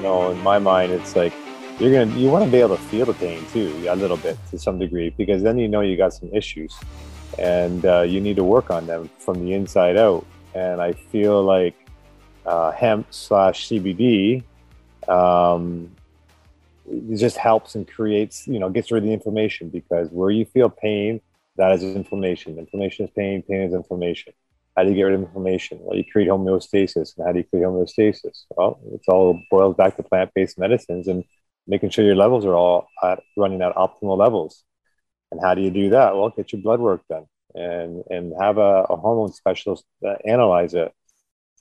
Know, in my mind, it's like you're gonna you want to be able to feel the pain too, a little bit to some degree, because then you know you got some issues, and uh, you need to work on them from the inside out. And I feel like uh, hemp slash CBD um, just helps and creates, you know, gets rid of the inflammation because where you feel pain, that is inflammation. Inflammation is pain, pain is inflammation. How do you get rid of inflammation? Well, you create homeostasis. And how do you create homeostasis? Well, it's all boils back to plant based medicines and making sure your levels are all at, running at optimal levels. And how do you do that? Well, get your blood work done and, and have a, a hormone specialist analyze it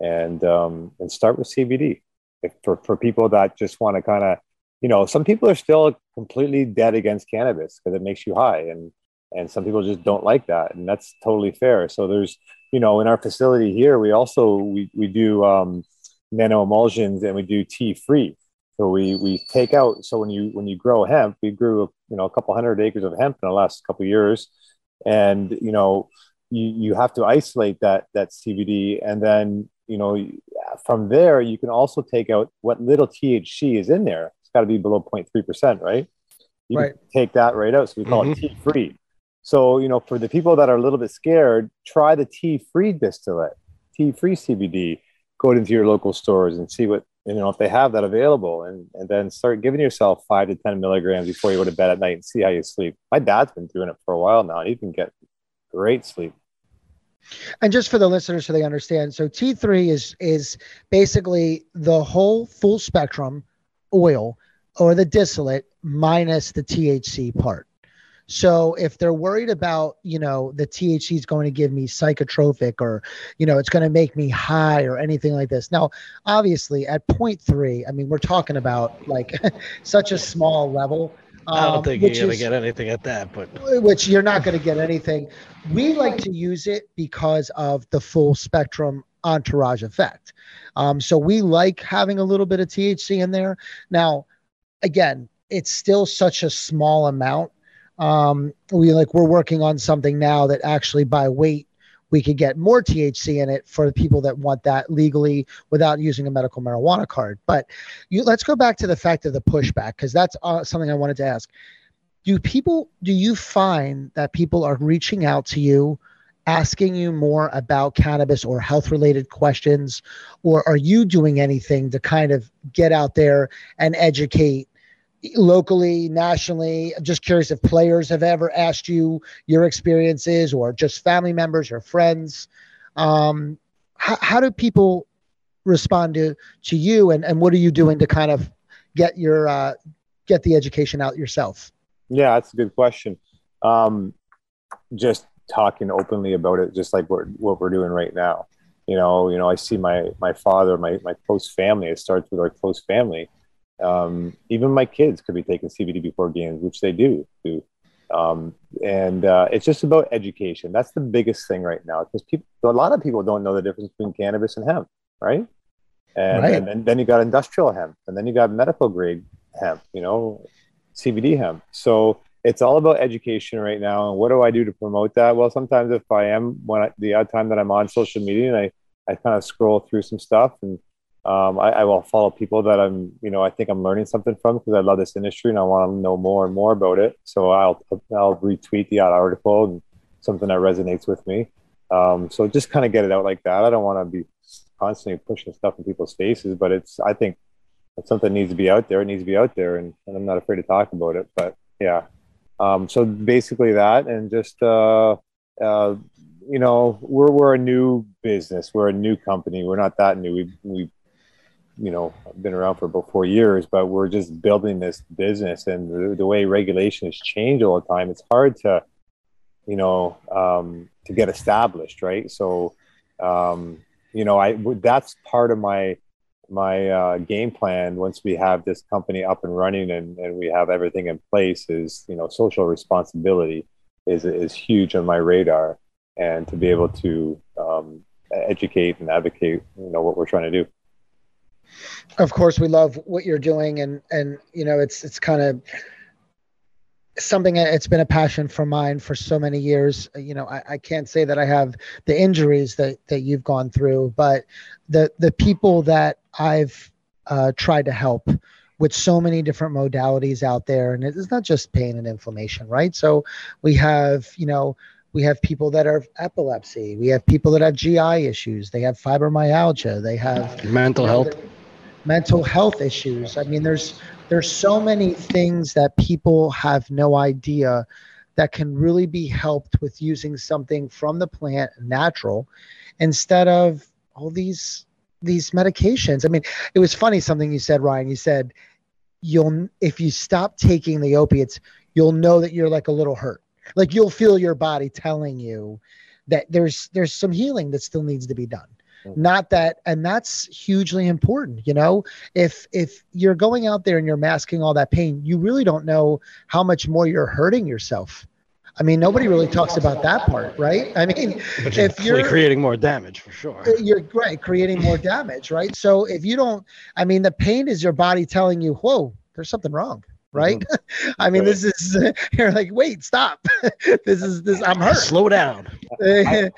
and, um, and start with CBD. If for, for people that just want to kind of, you know, some people are still completely dead against cannabis because it makes you high. And, and some people just don't like that. And that's totally fair. So there's, you know, in our facility here, we also, we, we do um, nano emulsions and we do tea free so we we take out. So when you when you grow hemp, we grew you know a couple hundred acres of hemp in the last couple of years, and you know you you have to isolate that that CBD, and then you know from there you can also take out what little THC is in there. It's got to be below 0.3 percent, right? You right. take that right out. So we call mm-hmm. it tea free. So you know for the people that are a little bit scared, try the tea free distillate, tea free CBD. Go into your local stores and see what you know if they have that available and and then start giving yourself five to ten milligrams before you go to bed at night and see how you sleep. My dad's been doing it for a while now and he can get great sleep. And just for the listeners so they understand so t3 is is basically the whole full spectrum oil or the distillate minus the thc part so if they're worried about, you know, the THC is going to give me psychotropic or, you know, it's going to make me high or anything like this. Now, obviously at point three, I mean, we're talking about like such a small level. Um, I don't um, think you're going to get anything at that, but which you're not going to get anything. We like to use it because of the full spectrum entourage effect. Um, so we like having a little bit of THC in there. Now, again, it's still such a small amount um, we like we're working on something now that actually by weight we could get more THC in it for the people that want that legally without using a medical marijuana card. But you, let's go back to the fact of the pushback because that's uh, something I wanted to ask. Do people do you find that people are reaching out to you? asking you more about cannabis or health related questions or are you doing anything to kind of get out there and educate locally, nationally? I'm just curious if players have ever asked you your experiences or just family members or friends. Um, how, how do people respond to, to you and, and what are you doing to kind of get your, uh, get the education out yourself? Yeah, that's a good question. Um, just talking openly about it, just like what, what we're doing right now. You know, you know, I see my, my father, my, my close family, it starts with our close family um, even my kids could be taking CBD before games, which they do. do. Um, and uh, it's just about education. That's the biggest thing right now because people, a lot of people don't know the difference between cannabis and hemp, right? And, right. and, and then you got industrial hemp, and then you got medical grade hemp, you know, CBD hemp. So it's all about education right now. And what do I do to promote that? Well, sometimes if I am when I, the odd time that I'm on social media and I, I kind of scroll through some stuff and um, I, I, will follow people that I'm, you know, I think I'm learning something from because I love this industry and I want to know more and more about it. So I'll I'll retweet the article and something that resonates with me. Um, so just kind of get it out like that. I don't want to be constantly pushing stuff in people's faces, but it's I think if something needs to be out there, it needs to be out there, and, and I'm not afraid to talk about it. But yeah, um, so basically that, and just uh, uh, you know, we're we're a new business, we're a new company, we're not that new. We we you know been around for about four years but we're just building this business and the, the way has changed all the time it's hard to you know um, to get established right? So um, you know i that's part of my my uh, game plan once we have this company up and running and, and we have everything in place is you know social responsibility is is huge on my radar and to be able to um, educate and advocate you know what we're trying to do of course we love what you're doing and and you know it's it's kind of something it's been a passion for mine for so many years. You know I, I can't say that i have the injuries that that you've gone through but the the people that i've uh, tried to help with so many different modalities out there and it's not just pain and inflammation right? So we have you know we have people that are epilepsy. We have people that have gi issues. They have fibromyalgia. They have mental health mental health issues i mean there's there's so many things that people have no idea that can really be helped with using something from the plant natural instead of all these these medications. I mean, it was funny something you said, Ryan. You said you'll if you stop taking the opiates, you'll know that you're like a little hurt. Like you'll feel your body telling you that there's there's some healing that still needs to be done. Mm-hmm. Not that and that's hugely important, you know? If if you're going out there and you're masking all that pain, you really don't know how much more you're hurting yourself. I mean, nobody really talks about that part, right? I mean, if you're creating more damage for sure, uh, you're right, creating more damage, right? So if you don't, I mean, the pain is your body telling you, "Whoa, there's something wrong." Right? Mm-hmm. I mean, right. this is you're like, wait, stop. this is this. I'm hurt. Slow down. I,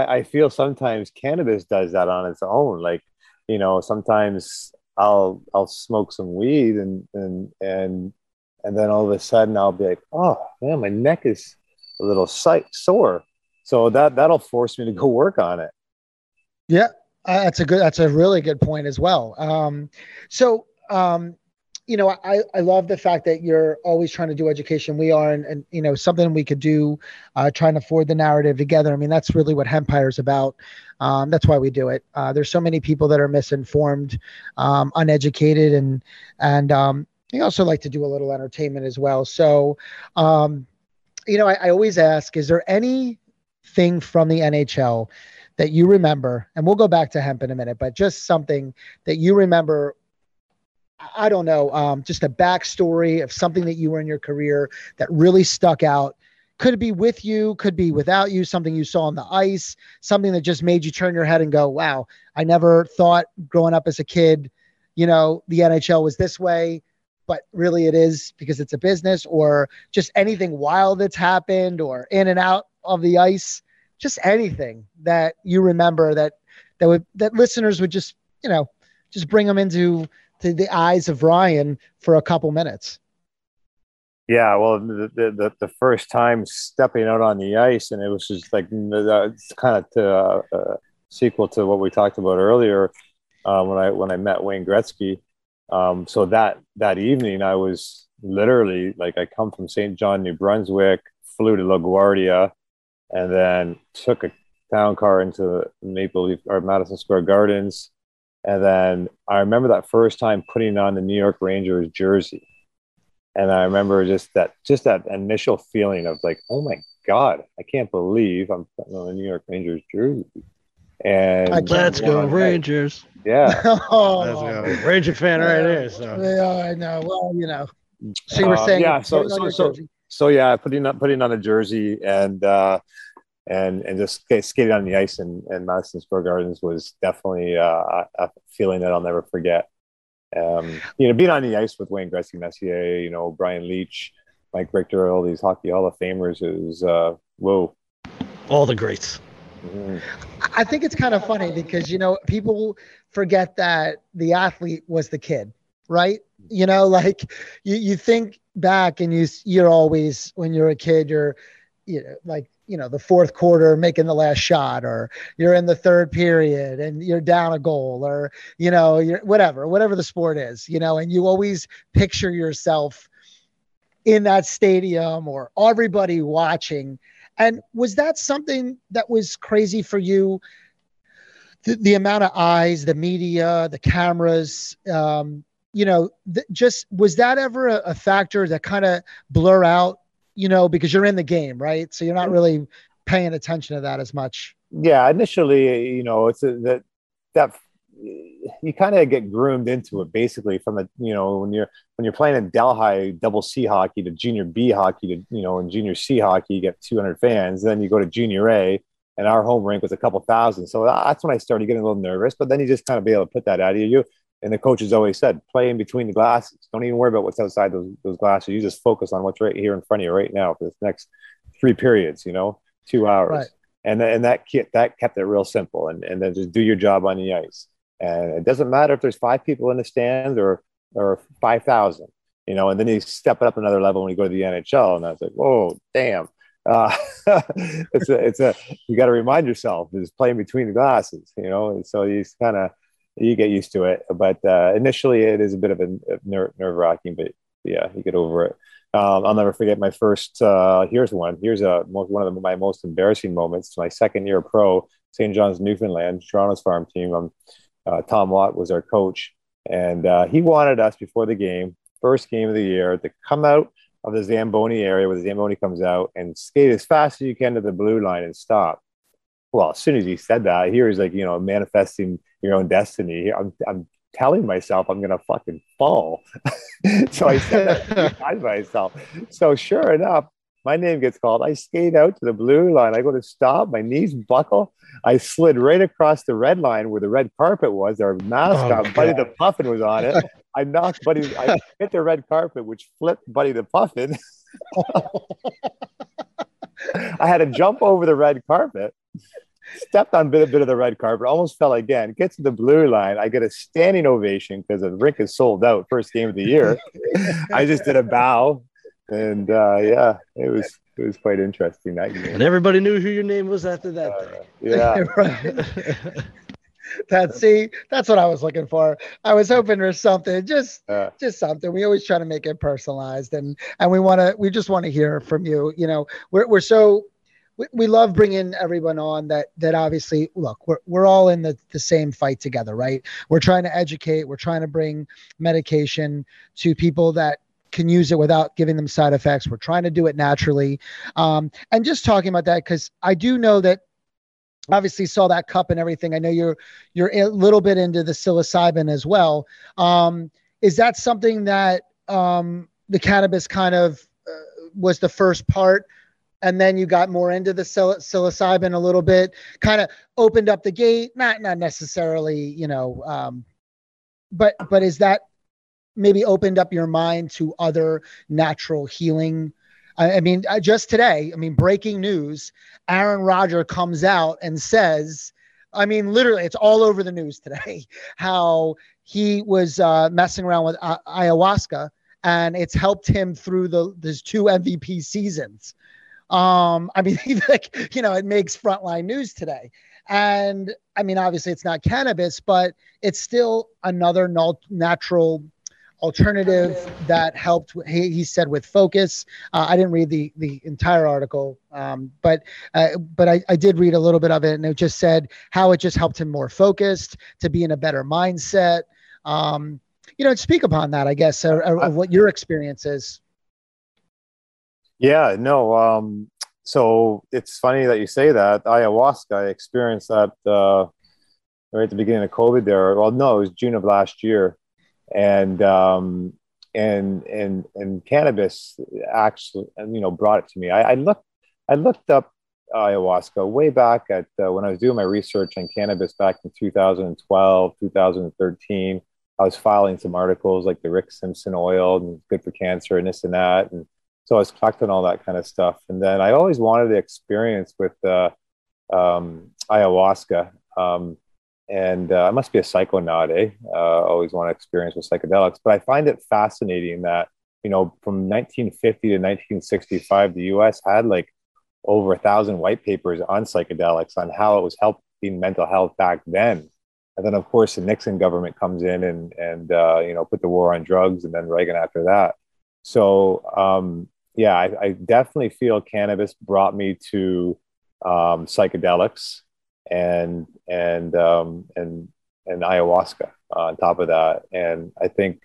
I feel sometimes cannabis does that on its own. Like, you know, sometimes I'll I'll smoke some weed and and and and then all of a sudden I'll be like, oh man, my neck is a little sight sore. So that that'll force me to go work on it. Yeah, that's a good. That's a really good point as well. Um, so um, you know, I, I love the fact that you're always trying to do education. We are, and, and you know, something we could do, uh, trying to forward the narrative together. I mean, that's really what Hempire is about. Um, that's why we do it. Uh, there's so many people that are misinformed, um, uneducated, and and um, I also like to do a little entertainment as well. So, um, you know, I, I always ask, is there anything from the NHL that you remember? And we'll go back to hemp in a minute, but just something that you remember I don't know, um, just a backstory of something that you were in your career that really stuck out. Could be with you? Could be without you? Something you saw on the ice? Something that just made you turn your head and go, "Wow, I never thought growing up as a kid, you know, the NHL was this way." but really it is because it's a business or just anything wild that's happened or in and out of the ice just anything that you remember that that would that listeners would just you know just bring them into the eyes of Ryan for a couple minutes yeah well the, the the first time stepping out on the ice and it was just like it's kind of to, uh, uh, sequel to what we talked about earlier uh, when i when i met wayne gretzky um, so that that evening, I was literally like I come from Saint John, New Brunswick, flew to LaGuardia, and then took a town car into Maple Leaf or Madison Square Gardens. And then I remember that first time putting on the New York Rangers jersey. And I remember just that just that initial feeling of like, oh my God, I can't believe I'm putting on the New York Rangers jersey. And let's go Rangers. Yeah. oh, Ranger fan right here. So. Yeah, I know. Well, you know. So you were uh, saying, yeah. So so so, so yeah, putting on putting on a jersey and uh, and and just skating on the ice in, in Madison Square Gardens was definitely uh, a feeling that I'll never forget. Um, you know, being on the ice with Wayne Gretzky, Messier, you know, Brian Leetch, Mike Richter, all these hockey Hall of Famers is uh, whoa. All the greats. Mm-hmm. I think it's kind of funny because you know people forget that the athlete was the kid, right? You know, like you you think back and you you're always when you're a kid you're you know like you know the fourth quarter making the last shot or you're in the third period and you're down a goal or you know you're whatever whatever the sport is you know and you always picture yourself in that stadium or everybody watching and was that something that was crazy for you? The, the amount of eyes, the media, the cameras, um, you know, th- just was that ever a, a factor that kind of blur out, you know, because you're in the game, right? So you're not really paying attention to that as much. Yeah, initially, you know, it's a, that that you kind of get groomed into it basically from a you know when you're when you're playing in Delhi double C hockey to junior B hockey to you know in junior C hockey you get 200 fans then you go to junior A and our home rink was a couple thousand so uh, that's when I started getting a little nervous but then you just kind of be able to put that out of you and the coaches always said play in between the glasses don't even worry about what's outside those, those glasses you just focus on what's right here in front of you right now for this next three periods you know two hours right. and and that that kept it real simple and and then just do your job on the ice and it doesn't matter if there's five people in the stands or or five thousand, you know. And then you step it up another level when you go to the NHL, and I was like, whoa, damn. Uh, it's a, it's a, you got to remind yourself is playing between the glasses, you know, and so you kind of, you get used to it. But uh, initially, it is a bit of a, nerve wracking, but yeah, you get over it. Um, I'll never forget my first. Uh, here's one. Here's a one of the, my most embarrassing moments. My second year pro, St. John's, Newfoundland, Toronto's farm team. Um, uh, Tom Watt was our coach, and uh, he wanted us before the game, first game of the year, to come out of the Zamboni area where the Zamboni comes out and skate as fast as you can to the blue line and stop. Well, as soon as he said that, here he's like, you know, manifesting your own destiny. I'm, I'm telling myself I'm gonna fucking fall. so I said that to myself. So sure enough, my name gets called. I skate out to the blue line. I go to stop. My knees buckle. I slid right across the red line where the red carpet was. Our mascot, oh, Buddy the Puffin, was on it. I knocked Buddy. I hit the red carpet, which flipped Buddy the Puffin. I had to jump over the red carpet, stepped on a bit, a bit of the red carpet, almost fell again. Get to the blue line. I get a standing ovation because the rink is sold out. First game of the year. I just did a bow, and uh, yeah, it was it was quite interesting that game. And everybody knew who your name was after that. Uh, yeah. that see that's what i was looking for i was hoping for something just uh, just something we always try to make it personalized and and we want to we just want to hear from you you know we're, we're so we, we love bringing everyone on that that obviously look we're, we're all in the, the same fight together right? We're trying to educate we're trying to bring medication to people that can use it without giving them side effects. We're trying to do it naturally. Um, and just talking about that because i do know that obviously saw that cup and everything. I know you're you're a little bit into the psilocybin as well. Um, is that something that um, the cannabis kind of uh, was the first part and then you got more into the psil- psilocybin a little bit kind of opened up the gate not not necessarily you know um, but but is that maybe opened up your mind to other natural healing I, mean, just today, I mean, breaking news Aaron Rodgers comes out and says, I mean, literally, it's all over the news today how he was uh, messing around with uh, ayahuasca and it's helped him through the his two MVP seasons. Um, I mean, like, you know, it makes frontline news today. And I mean, obviously, it's not cannabis, but it's still another natural alternative that helped he, he said with focus. Uh, i didn't read the the entire article um, but uh, but I, I did read a little bit of it and it just said how it just helped him more focused to be in a better mindset. Um, you know speak upon that i guess of, or what your experience is yeah no um, so it's funny that you say that ayahuasca i experienced that uh, right at the beginning of covid there well no it was june of last year and um, and and and cannabis actually you know brought it to me. I, I looked I looked up ayahuasca way back at uh, when I was doing my research on cannabis back in 2012 2013. I was filing some articles like the Rick Simpson oil and good for cancer and this and that and so I was collecting all that kind of stuff. And then I always wanted the experience with uh, um, ayahuasca. Um, and uh, I must be a psychonaut, eh? Uh, always want to experience with psychedelics. But I find it fascinating that, you know, from 1950 to 1965, the US had like over a thousand white papers on psychedelics on how it was helping mental health back then. And then, of course, the Nixon government comes in and, and uh, you know, put the war on drugs and then Reagan after that. So, um, yeah, I, I, definitely feel cannabis brought me to um, psychedelics and and um, and and ayahuasca on top of that. And I think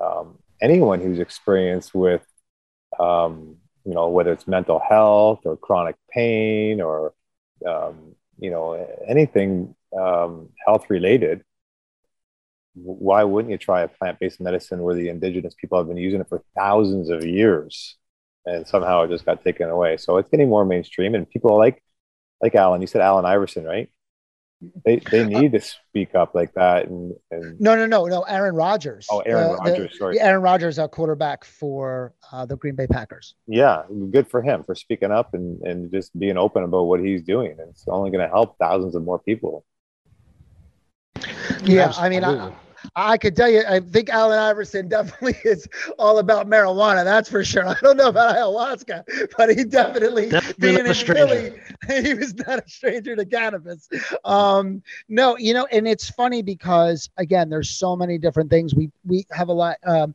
um, anyone who's experienced with um, you know whether it's mental health or chronic pain or um, you know anything um, health related why wouldn't you try a plant-based medicine where the indigenous people have been using it for thousands of years and somehow it just got taken away so it's getting more mainstream and people like like Allen. You said Allen Iverson, right? They they need to speak up like that. And, and... no, no, no, no. Aaron Rodgers. Oh, Aaron uh, Rodgers. sorry, Aaron Rodgers, a quarterback for uh, the Green Bay Packers. Yeah, good for him for speaking up and and just being open about what he's doing. It's only going to help thousands of more people. Yeah, I mean, I, I could tell you, I think Allen Iverson definitely is all about marijuana. That's for sure. I don't know about ayahuasca, but he definitely, definitely being in Philly, he was not a stranger to cannabis. Um, no, you know, and it's funny because again, there's so many different things. We we have a lot. Um,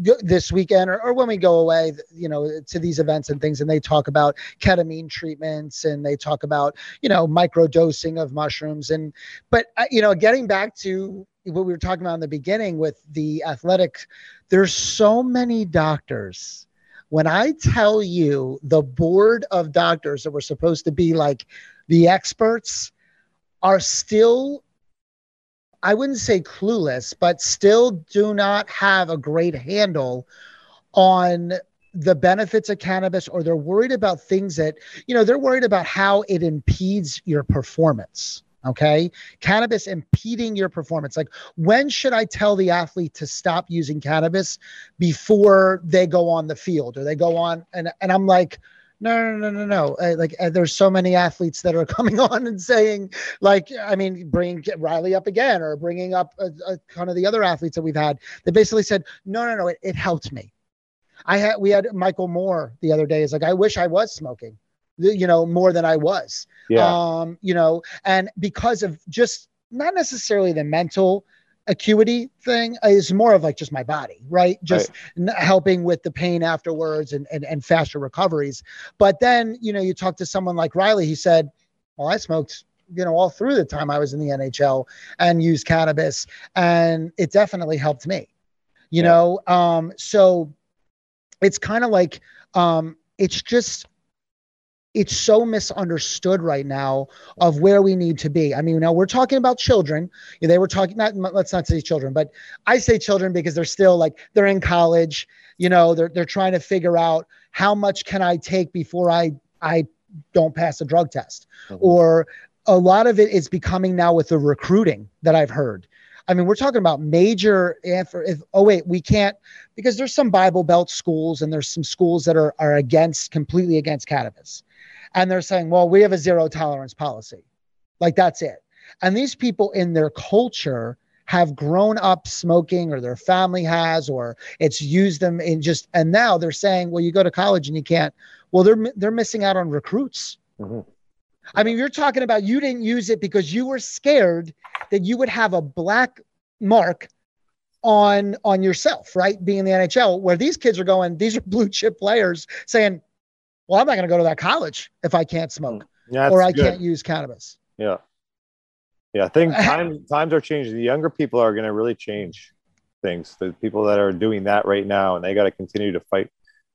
this weekend or, or when we go away you know to these events and things and they talk about ketamine treatments and they talk about you know micro dosing of mushrooms and but uh, you know getting back to what we were talking about in the beginning with the athletics, there's so many doctors. When I tell you the board of doctors that were supposed to be like the experts are still, I wouldn't say clueless, but still do not have a great handle on the benefits of cannabis or they're worried about things that, you know, they're worried about how it impedes your performance Okay. Cannabis impeding your performance. Like, when should I tell the athlete to stop using cannabis before they go on the field or they go on? And, and I'm like, no, no, no, no, no. Uh, like, uh, there's so many athletes that are coming on and saying, like, I mean, bring Riley up again or bringing up a, a kind of the other athletes that we've had that basically said, no, no, no, it, it helped me. I had, we had Michael Moore the other day. Is like, I wish I was smoking you know, more than I was. Yeah. Um, you know, and because of just not necessarily the mental acuity thing is more of like just my body, right? Just right. N- helping with the pain afterwards and, and and faster recoveries. But then, you know, you talk to someone like Riley, he said, Well, I smoked, you know, all through the time I was in the NHL and used cannabis, and it definitely helped me. You yeah. know, um, so it's kind of like um it's just it's so misunderstood right now of where we need to be. I mean, now we're talking about children. They were talking not let's not say children, but I say children because they're still like they're in college, you know, they're they're trying to figure out how much can I take before I I don't pass a drug test. Mm-hmm. Or a lot of it is becoming now with the recruiting that I've heard. I mean, we're talking about major. If, if oh wait, we can't because there's some Bible Belt schools and there's some schools that are are against completely against cannabis and they're saying, well, we have a zero tolerance policy. Like that's it. And these people in their culture have grown up smoking or their family has or it's used them in just and now they're saying well you go to college and you can't well they're they're missing out on recruits mm-hmm. i mean you're talking about you didn't use it because you were scared that you would have a black mark on on yourself right being in the nhl where these kids are going these are blue chip players saying well, I'm not going to go to that college if I can't smoke yeah, or I good. can't use cannabis. Yeah. Yeah. I think time, times are changing. The younger people are going to really change things. The people that are doing that right now, and they got to continue to fight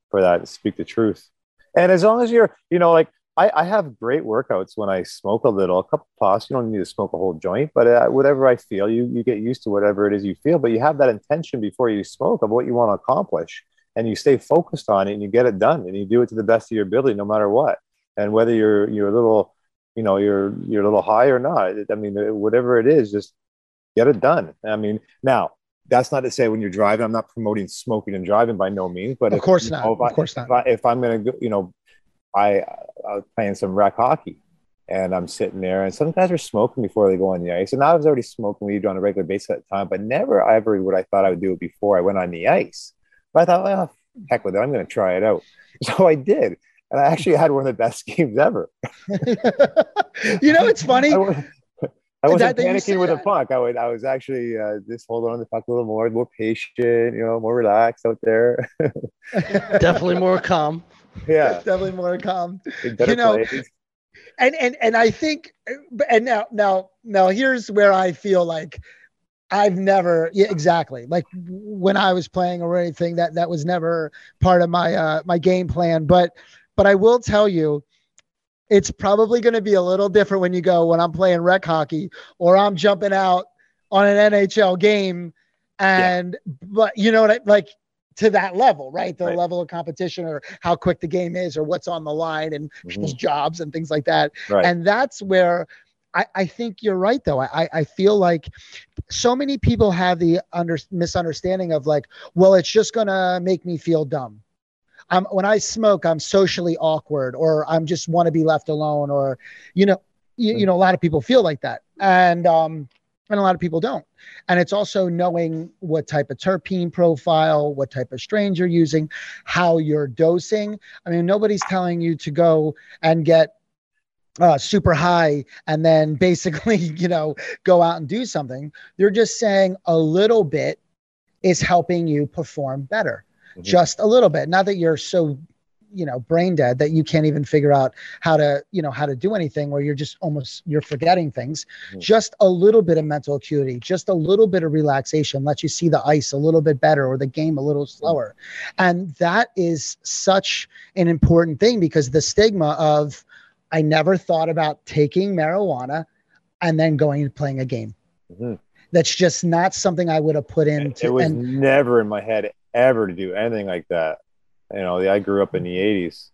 for that and speak the truth. And as long as you're, you know, like I, I have great workouts when I smoke a little, a couple puffs. You don't need to smoke a whole joint, but uh, whatever I feel, you you get used to whatever it is you feel. But you have that intention before you smoke of what you want to accomplish and you stay focused on it and you get it done and you do it to the best of your ability no matter what and whether you're you're a little you know you're you're a little high or not i mean whatever it is just get it done i mean now that's not to say when you're driving i'm not promoting smoking and driving by no means but of if, course not know, of course not if, I, am going to go, you know i i was playing some rec hockey and I'm sitting there, and some guys are smoking before they go on the ice. And I was already smoking weed on a regular basis at the time, but never ever would I thought I would do it before I went on the ice. But I thought, well, heck with it. I'm going to try it out. So I did. And I actually had one of the best games ever. you know, it's funny. I, I wasn't panicking with a puck. I, would, I was actually uh, just holding on to the puck a little more, more patient, you know, more relaxed out there. Definitely more calm. Yeah. Definitely more calm. You know, and, and, and I think, and now, now, now here's where I feel like I've never yeah, exactly like when I was playing or anything that that was never part of my uh, my game plan. But but I will tell you, it's probably going to be a little different when you go when I'm playing rec hockey or I'm jumping out on an NHL game, and yeah. but you know what I like to that level, right? The right. level of competition or how quick the game is or what's on the line and mm-hmm. people's jobs and things like that. Right. And that's where I, I think you're right though. I, I feel like so many people have the under misunderstanding of like, well, it's just gonna make me feel dumb. I'm when I smoke, I'm socially awkward, or I'm just want to be left alone, or you know, you, you know, a lot of people feel like that. And um, and a lot of people don't. And it's also knowing what type of terpene profile, what type of strains you're using, how you're dosing. I mean, nobody's telling you to go and get uh, super high and then basically, you know, go out and do something. They're just saying a little bit is helping you perform better. Mm-hmm. Just a little bit. Not that you're so you know brain dead that you can't even figure out how to you know how to do anything where you're just almost you're forgetting things mm-hmm. just a little bit of mental acuity just a little bit of relaxation lets you see the ice a little bit better or the game a little mm-hmm. slower mm-hmm. and that is such an important thing because the stigma of i never thought about taking marijuana and then going and playing a game mm-hmm. that's just not something i would have put into it was and, never in my head ever to do anything like that you know, I grew up in the 80s,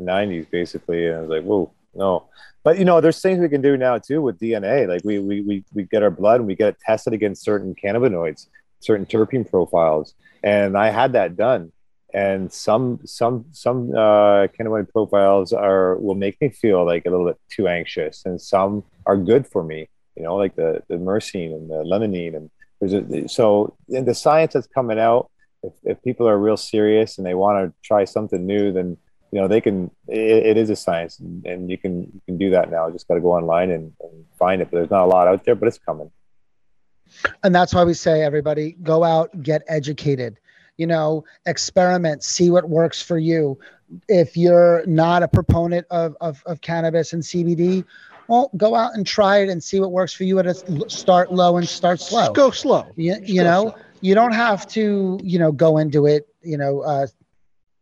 90s, basically. And I was like, whoa, no. But, you know, there's things we can do now too with DNA. Like we, we, we, we get our blood and we get it tested against certain cannabinoids, certain terpene profiles. And I had that done. And some, some, some uh, cannabinoid profiles are, will make me feel like a little bit too anxious. And some are good for me, you know, like the, the myrcene and the limonene. And there's a, so in the science that's coming out, if, if people are real serious and they want to try something new, then you know they can. it, it is a science, and, and, you can you can do that now. Just got to go online and, and find it. But there's not a lot out there, but it's coming. And that's why we say, everybody, go out, get educated. You know, experiment, see what works for you. If you're not a proponent of, of, of cannabis and CBD, well, go out and try it and see what works for you. At a start low and start slow. Just go slow. You, you know, slow you don't have to you know go into it you know uh,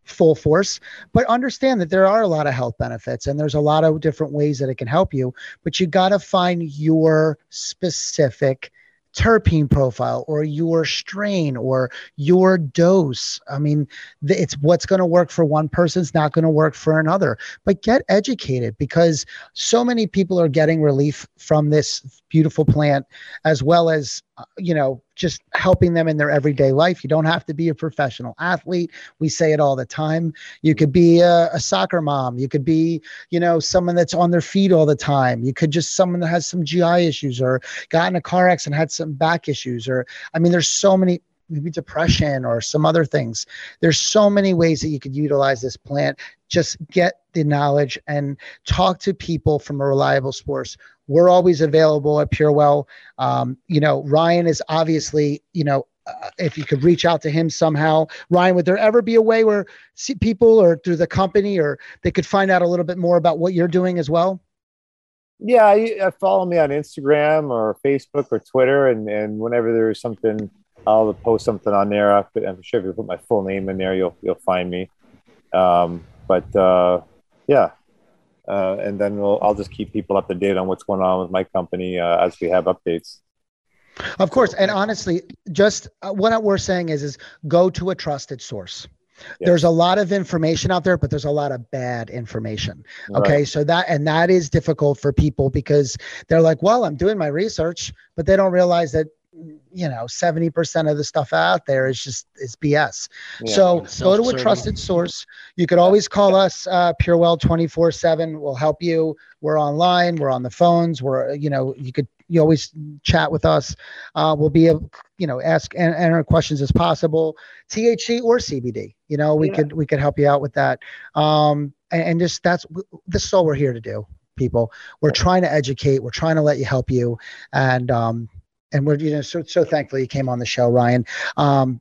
full force but understand that there are a lot of health benefits and there's a lot of different ways that it can help you but you got to find your specific terpene profile or your strain or your dose. I mean, it's what's going to work for one person's not going to work for another. But get educated because so many people are getting relief from this beautiful plant as well as Uh, you know just helping them in their everyday life you don't have to be a professional athlete we say it all the time you could be a, a, soccer mom you could be you know someone that's on their feet all the time you could just someone that has some gi issues or got in a car accident had some back issues or i mean there's so many maybe depression or some other things. There's so many ways that you could utilize this plant. Just get the knowledge and talk to people from a reliable source. We're always available at PureWell. Um, you know, Ryan is obviously, you know, uh, if you could reach out to him somehow, Ryan, would there ever be a way where people or through the company or they could find out a little bit more about what you're doing as well? Yeah, follow me on Instagram or Facebook or Twitter, and and whenever there's something I'll post something on there. I'm sure if you put my full name in there, you'll you'll find me. Um, but uh, yeah, uh, and then we'll, I'll just keep people up to date on what's going on with my company uh, as we have updates. Of course, and honestly, just uh, what we're saying is is go to a trusted source. There's a lot of information out there, but there's a lot of bad information. Okay. Right. So that, and that is difficult for people because they're like, well, I'm doing my research, but they don't realize that you know 70% of the stuff out there is just is bs yeah, so go to a trusted source. You could always call us uh, purewell 24 7 we'll help you. We're online. We're on the phones. We're you know you could you always chat with us. Uh, we'll be able you know ask and answer questions as possible. Thc or cbd you know we yeah. could we could help you out with that. Um and, and just that's this is all we're here to do people. We're trying to educate. We're trying to let you help you. And um and we're you know so so thankful you came on the show, Ryan. Um,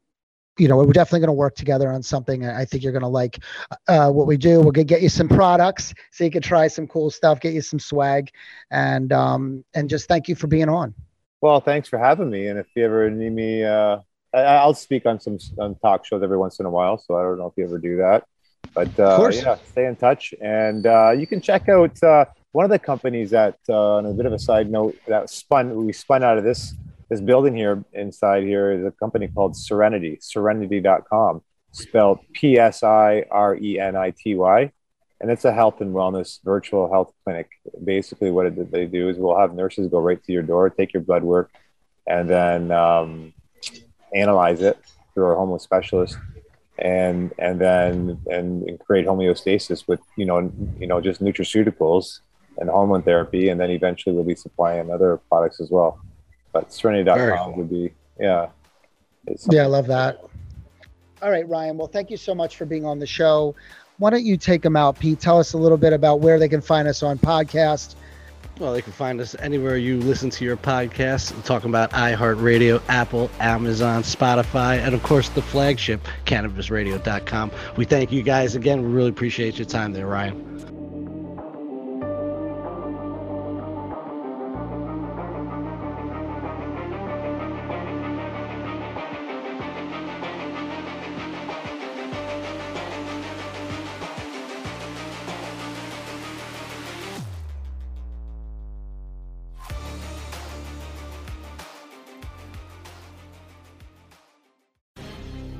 you know, we're definitely going to work together on something. I think you're going to like uh, what we do. We'll get you some products so you can try some cool stuff, get you some swag, and um, and just thank you for being on. Well, thanks for having me. And if you ever need me, uh, I, will speak on some on talk shows every once in a while. So I don't know if you ever do that, but uh, yeah, stay in touch. And uh, you can check out uh, one of the companies that, uh, on a bit of a side note, that spun we spun out of this this building here inside here is a company called Psirenity, Psirenity.com, spelled P S I R E N I T Y, and it's a health and wellness virtual health clinic. Basically, what it, they do is we'll have nurses go right to your door, take your blood work, and then um, analyze it through our homo specialist and and then and create homeostasis with you know you know just nutraceuticals and hormone therapy, and then eventually we'll be supplying other products as well. But psirenity.com would be yeah. Yeah, I love that. All right, Ryan. Well, thank you so much for being on the show. Why don't you take them out, Pete? Tell us a little bit about where they can find us on podcast. Well, they can find us anywhere you listen to your podcast. We're talking about iHeartRadio, Apple, Amazon, Spotify, and of course the flagship, CannabisRadio.com. We thank you guys again. We really appreciate your time there, Ryan.